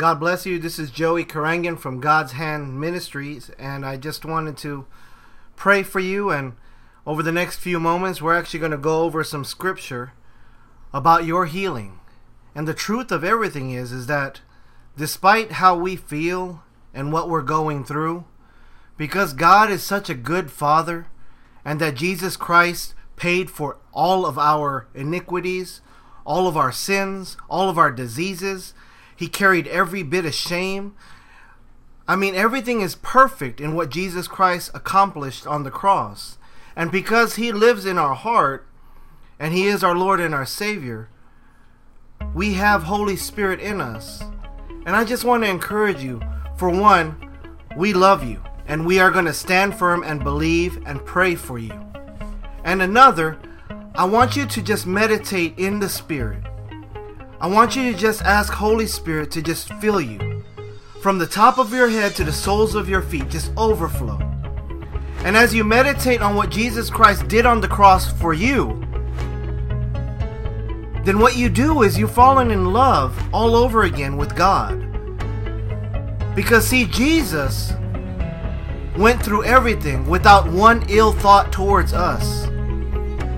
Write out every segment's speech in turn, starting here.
God bless you. This is Joey Karangan from God's Hand Ministries, and I just wanted to pray for you. And over the next few moments, we're actually going to go over some scripture about your healing. And the truth of everything is, is that despite how we feel and what we're going through, because God is such a good Father, and that Jesus Christ paid for all of our iniquities, all of our sins, all of our diseases. He carried every bit of shame. I mean, everything is perfect in what Jesus Christ accomplished on the cross. And because He lives in our heart, and He is our Lord and our Savior, we have Holy Spirit in us. And I just want to encourage you for one, we love you, and we are going to stand firm and believe and pray for you. And another, I want you to just meditate in the Spirit. I want you to just ask Holy Spirit to just fill you from the top of your head to the soles of your feet, just overflow. And as you meditate on what Jesus Christ did on the cross for you, then what you do is you've fallen in love all over again with God. Because, see, Jesus went through everything without one ill thought towards us.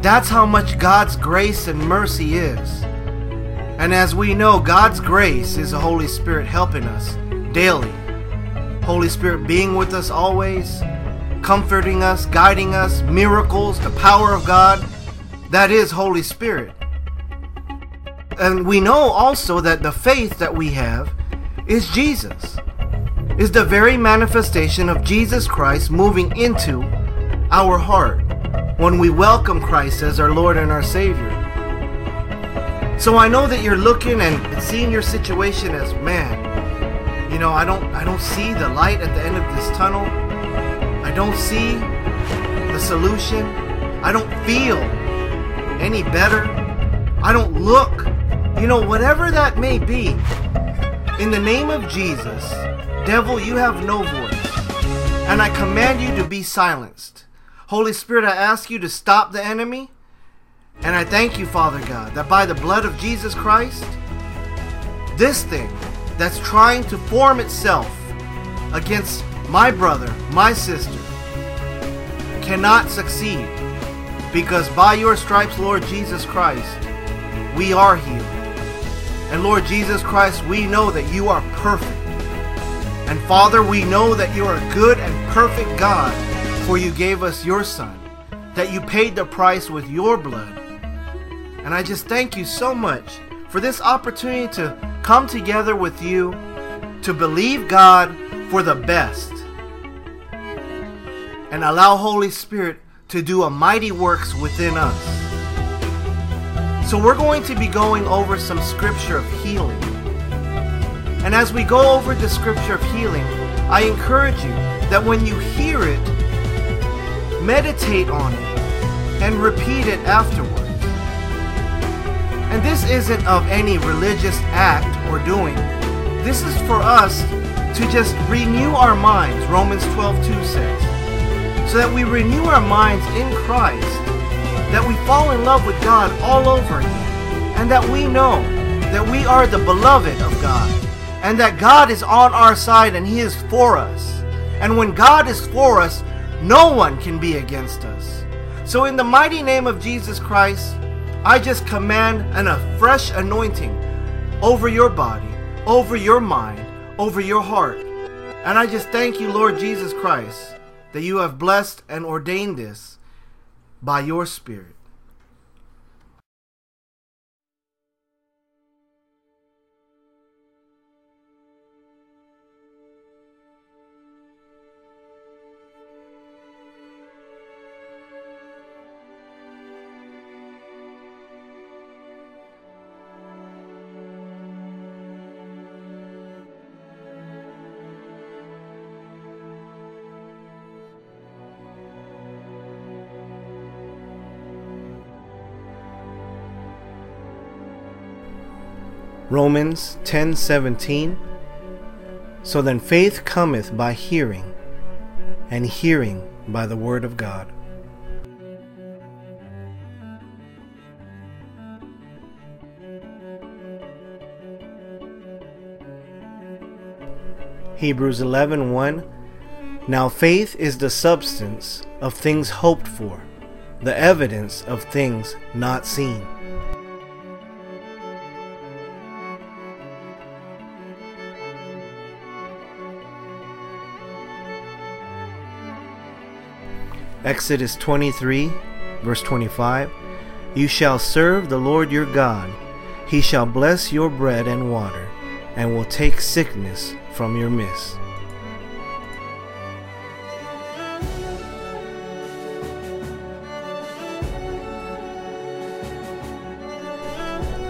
That's how much God's grace and mercy is. And as we know, God's grace is the Holy Spirit helping us daily. Holy Spirit being with us always, comforting us, guiding us, miracles, the power of God. That is Holy Spirit. And we know also that the faith that we have is Jesus, is the very manifestation of Jesus Christ moving into our heart when we welcome Christ as our Lord and our Savior. So I know that you're looking and seeing your situation as man. You know, I don't I don't see the light at the end of this tunnel. I don't see the solution. I don't feel any better. I don't look. You know, whatever that may be. In the name of Jesus, devil, you have no voice. And I command you to be silenced. Holy Spirit, I ask you to stop the enemy. And I thank you, Father God, that by the blood of Jesus Christ, this thing that's trying to form itself against my brother, my sister, cannot succeed. Because by your stripes, Lord Jesus Christ, we are healed. And Lord Jesus Christ, we know that you are perfect. And Father, we know that you are a good and perfect God for you gave us your Son, that you paid the price with your blood. And I just thank you so much for this opportunity to come together with you to believe God for the best and allow Holy Spirit to do a mighty works within us. So we're going to be going over some scripture of healing. And as we go over the scripture of healing, I encourage you that when you hear it, meditate on it, and repeat it afterwards. And this isn't of any religious act or doing. This is for us to just renew our minds, Romans 12 2 says. So that we renew our minds in Christ, that we fall in love with God all over again, and that we know that we are the beloved of God, and that God is on our side and He is for us. And when God is for us, no one can be against us. So, in the mighty name of Jesus Christ, I just command an, a fresh anointing over your body, over your mind, over your heart. And I just thank you, Lord Jesus Christ, that you have blessed and ordained this by your Spirit. Romans 10:17 So then faith cometh by hearing and hearing by the word of God. Hebrews 11 1. Now faith is the substance of things hoped for, the evidence of things not seen. Exodus 23, verse 25 You shall serve the Lord your God. He shall bless your bread and water, and will take sickness from your midst.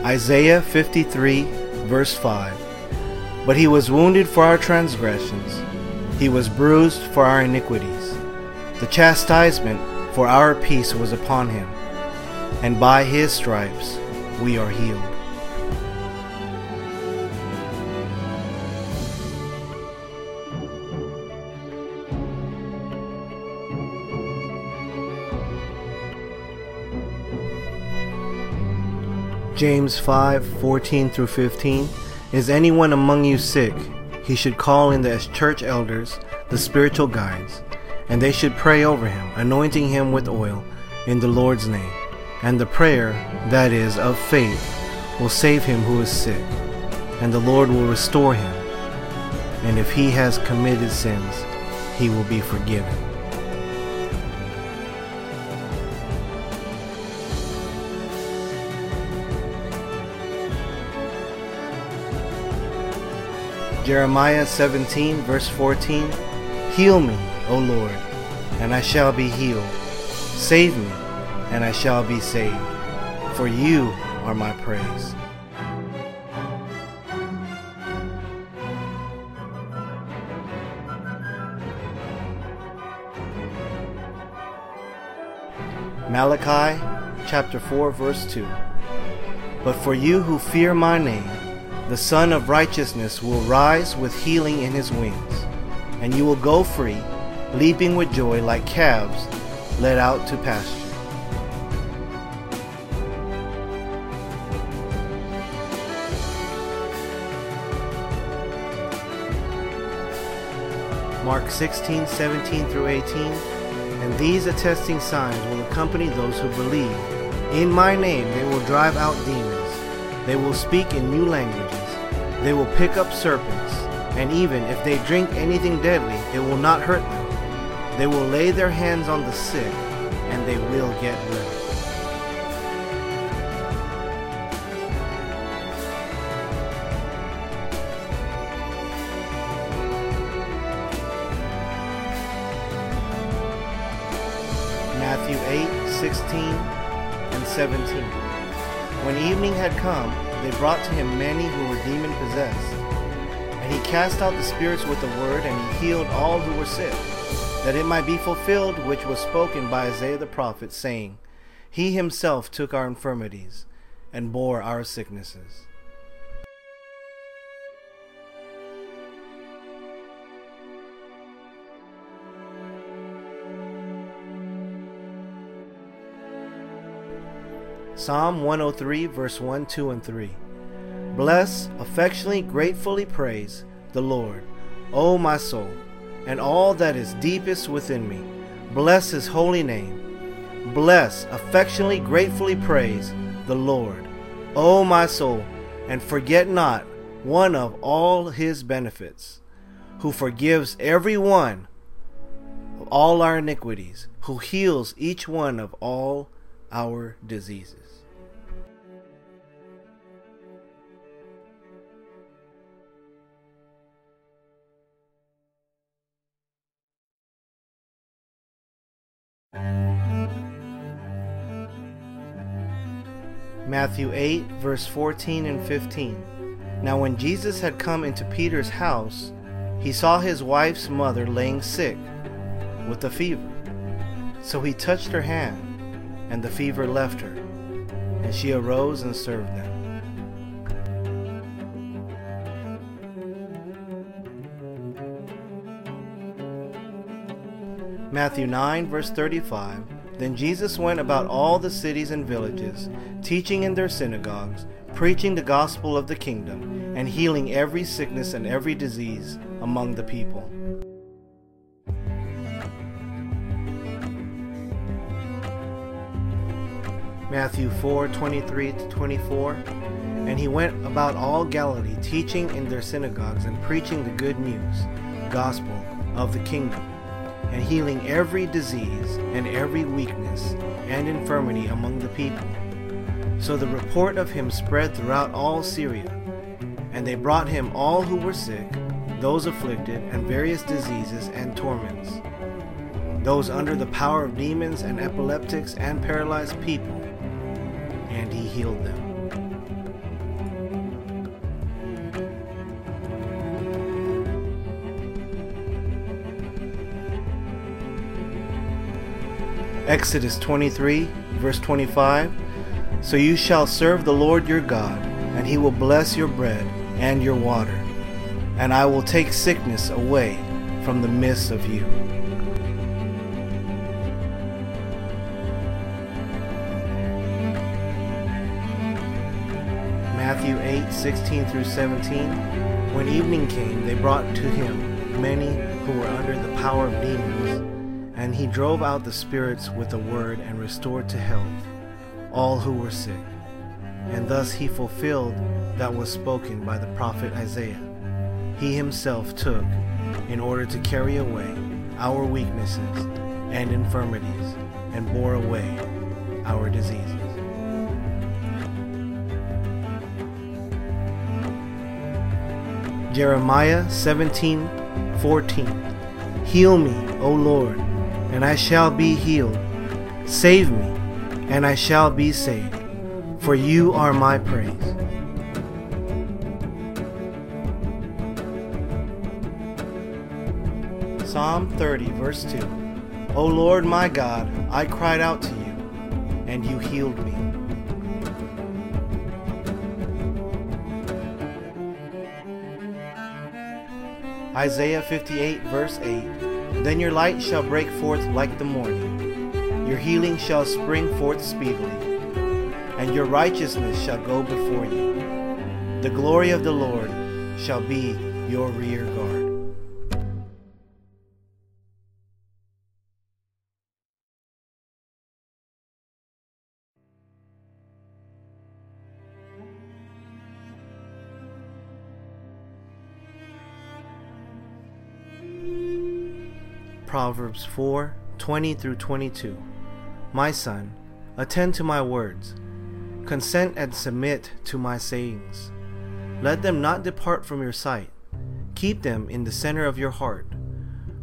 Isaiah 53, verse 5 But he was wounded for our transgressions, he was bruised for our iniquities. The chastisement for our peace was upon him, and by his stripes we are healed. James 5 14 through 15. Is anyone among you sick? He should call in the church elders, the spiritual guides and they should pray over him, anointing him with oil in the Lord's name. And the prayer, that is, of faith, will save him who is sick, and the Lord will restore him. And if he has committed sins, he will be forgiven. Jeremiah 17, verse 14 Heal me, O Lord, and I shall be healed. Save me, and I shall be saved, for you are my praise. Malachi chapter 4 verse 2 But for you who fear my name the Sun of Righteousness will rise with healing in his wings and you will go free, leaping with joy like calves led out to pasture. Mark 16, 17 through 18. And these attesting signs will accompany those who believe. In my name they will drive out demons. They will speak in new languages. They will pick up serpents and even if they drink anything deadly, it will not hurt them. They will lay their hands on the sick, and they will get well. Matthew 8, 16, and 17. When evening had come, they brought to him many who were demon possessed and he cast out the spirits with the word, and he healed all who were sick, that it might be fulfilled which was spoken by Isaiah the prophet, saying, He himself took our infirmities and bore our sicknesses. Psalm 103, verse 1, 2, and 3. Bless, affectionately, gratefully praise the Lord, O my soul, and all that is deepest within me. Bless his holy name. Bless, affectionately, gratefully praise the Lord, O my soul, and forget not one of all his benefits, who forgives every one of all our iniquities, who heals each one of all our diseases. Matthew 8, verse 14 and 15. Now, when Jesus had come into Peter's house, he saw his wife's mother laying sick with a fever. So he touched her hand, and the fever left her, and she arose and served them. Matthew 9, verse 35. Then Jesus went about all the cities and villages, teaching in their synagogues, preaching the gospel of the kingdom, and healing every sickness and every disease among the people. Matthew 4 23 to 24. And he went about all Galilee, teaching in their synagogues and preaching the good news, gospel of the kingdom, and healing every disease and every weakness and infirmity among the people. So the report of him spread throughout all Syria, and they brought him all who were sick, those afflicted, and various diseases and torments, those under the power of demons and epileptics and paralyzed people, and he healed them. Exodus 23, verse 25 So you shall serve the Lord your God, and he will bless your bread and your water, and I will take sickness away from the midst of you. Matthew 8, 16 through 17. When evening came, they brought to him many who were under the power of demons and he drove out the spirits with a word and restored to health all who were sick. And thus he fulfilled that was spoken by the prophet Isaiah. He himself took, in order to carry away our weaknesses and infirmities, and bore away our diseases. Jeremiah 17 14. Heal me, O Lord and I shall be healed. Save me, and I shall be saved, for you are my praise. Psalm 30, verse 2 O Lord my God, I cried out to you, and you healed me. Isaiah 58, verse 8 then your light shall break forth like the morning, your healing shall spring forth speedily, and your righteousness shall go before you. The glory of the Lord shall be your rear guard. Proverbs 4 20 through 22. My son, attend to my words, consent and submit to my sayings. Let them not depart from your sight, keep them in the center of your heart,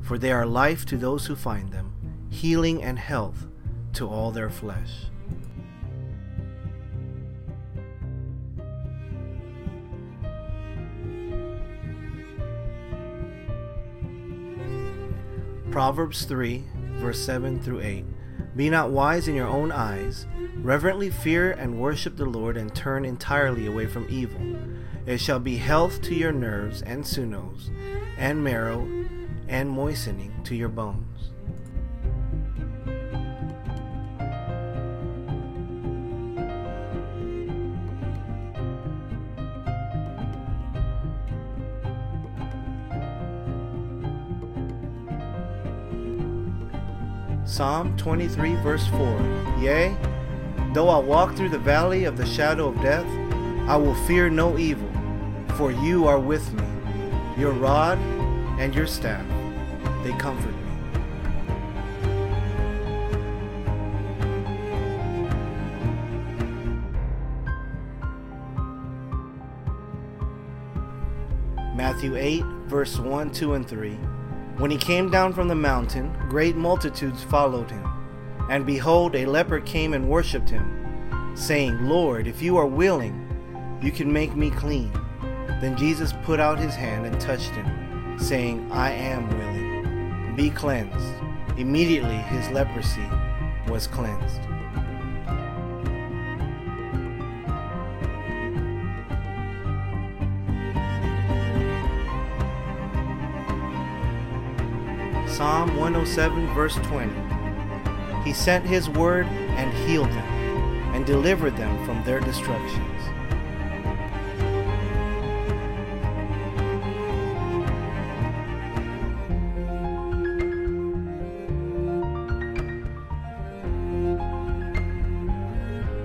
for they are life to those who find them, healing and health to all their flesh. Proverbs 3, verse 7 through 8. Be not wise in your own eyes. Reverently fear and worship the Lord, and turn entirely away from evil. It shall be health to your nerves and sinews, and marrow and moistening to your bones. Psalm 23, verse 4 Yea, though I walk through the valley of the shadow of death, I will fear no evil, for you are with me. Your rod and your staff, they comfort me. Matthew 8, verse 1, 2, and 3. When he came down from the mountain, great multitudes followed him. And behold, a leper came and worshipped him, saying, Lord, if you are willing, you can make me clean. Then Jesus put out his hand and touched him, saying, I am willing. Be cleansed. Immediately his leprosy was cleansed. Psalm 107, verse 20. He sent his word and healed them, and delivered them from their destructions.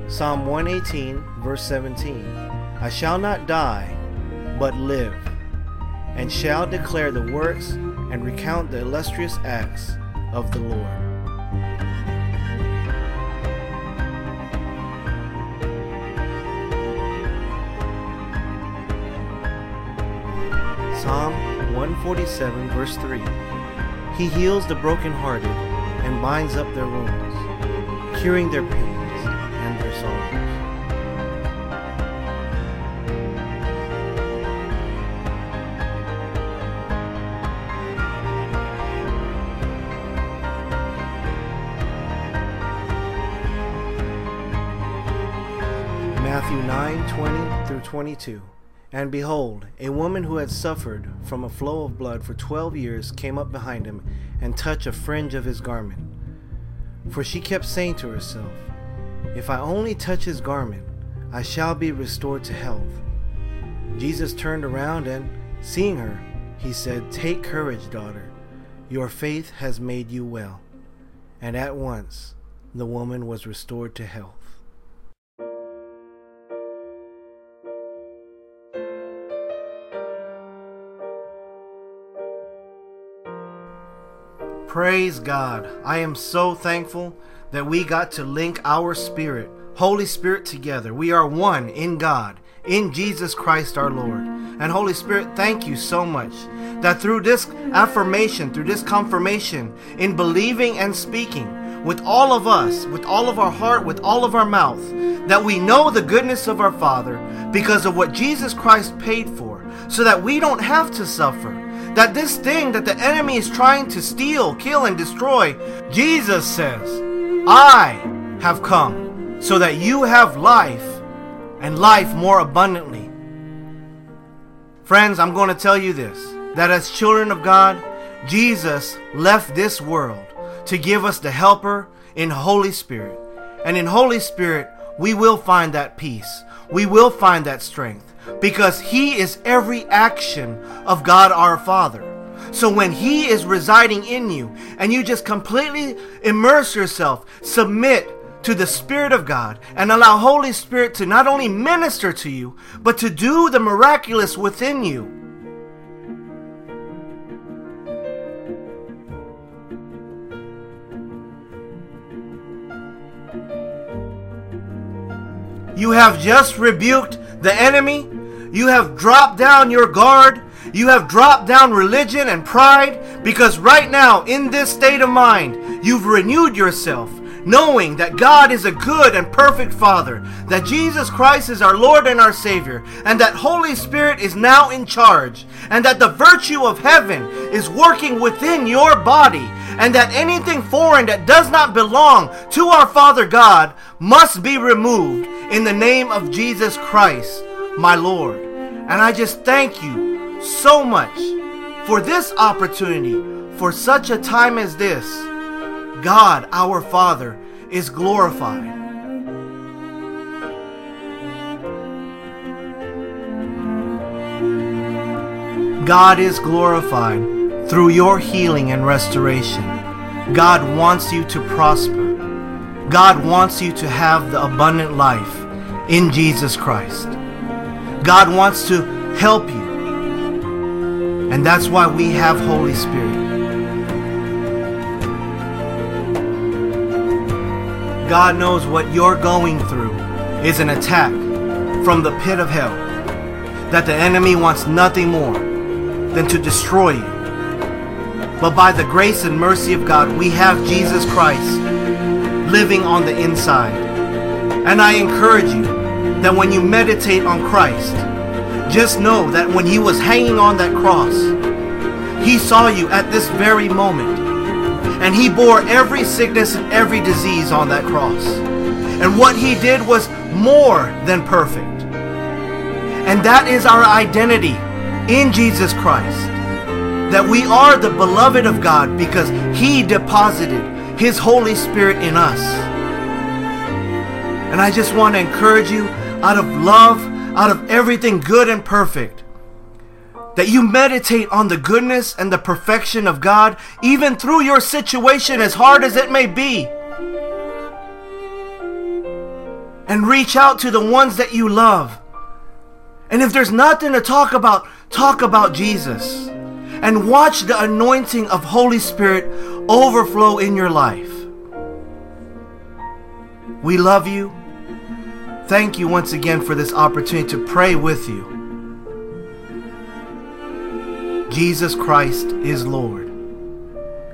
Psalm 118, verse 17 I shall not die, but live, and shall declare the works and recount the illustrious acts of the Lord. Psalm 147, verse 3 He heals the brokenhearted and binds up their wounds, curing their pains and their sorrows. Matthew 9 20 through 22. And behold, a woman who had suffered from a flow of blood for twelve years came up behind him and touched a fringe of his garment. For she kept saying to herself, If I only touch his garment, I shall be restored to health. Jesus turned around and, seeing her, he said, Take courage, daughter. Your faith has made you well. And at once the woman was restored to health. Praise God. I am so thankful that we got to link our spirit, Holy Spirit, together. We are one in God, in Jesus Christ our Lord. And Holy Spirit, thank you so much that through this affirmation, through this confirmation, in believing and speaking, with all of us, with all of our heart, with all of our mouth, that we know the goodness of our Father because of what Jesus Christ paid for, so that we don't have to suffer that this thing that the enemy is trying to steal, kill, and destroy, Jesus says, I have come so that you have life and life more abundantly. Friends, I'm going to tell you this that as children of God, Jesus left this world to give us the helper in Holy Spirit. And in Holy Spirit, we will find that peace. We will find that strength because He is every action of God our Father. So when He is residing in you and you just completely immerse yourself, submit to the Spirit of God, and allow Holy Spirit to not only minister to you, but to do the miraculous within you. You have just rebuked the enemy. You have dropped down your guard. You have dropped down religion and pride because right now, in this state of mind, you've renewed yourself, knowing that God is a good and perfect Father, that Jesus Christ is our Lord and our Savior, and that Holy Spirit is now in charge, and that the virtue of heaven is working within your body, and that anything foreign that does not belong to our Father God must be removed in the name of Jesus Christ, my Lord. And I just thank you so much for this opportunity, for such a time as this. God, our Father, is glorified. God is glorified through your healing and restoration. God wants you to prosper. God wants you to have the abundant life in Jesus Christ. God wants to help you. And that's why we have Holy Spirit. God knows what you're going through is an attack from the pit of hell. That the enemy wants nothing more than to destroy you. But by the grace and mercy of God, we have Jesus Christ living on the inside. And I encourage you that when you meditate on Christ, just know that when he was hanging on that cross, he saw you at this very moment. And he bore every sickness and every disease on that cross. And what he did was more than perfect. And that is our identity in Jesus Christ. That we are the beloved of God because he deposited his Holy Spirit in us. And I just want to encourage you out of love, out of everything good and perfect, that you meditate on the goodness and the perfection of God, even through your situation, as hard as it may be. and reach out to the ones that you love. And if there's nothing to talk about, talk about Jesus. And watch the anointing of Holy Spirit overflow in your life. We love you. Thank you once again for this opportunity to pray with you. Jesus Christ is Lord.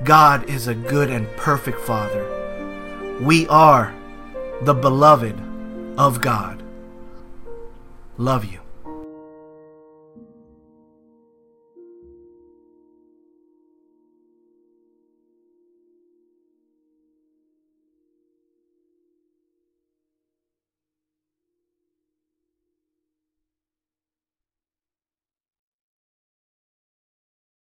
God is a good and perfect Father. We are the beloved of God. Love you.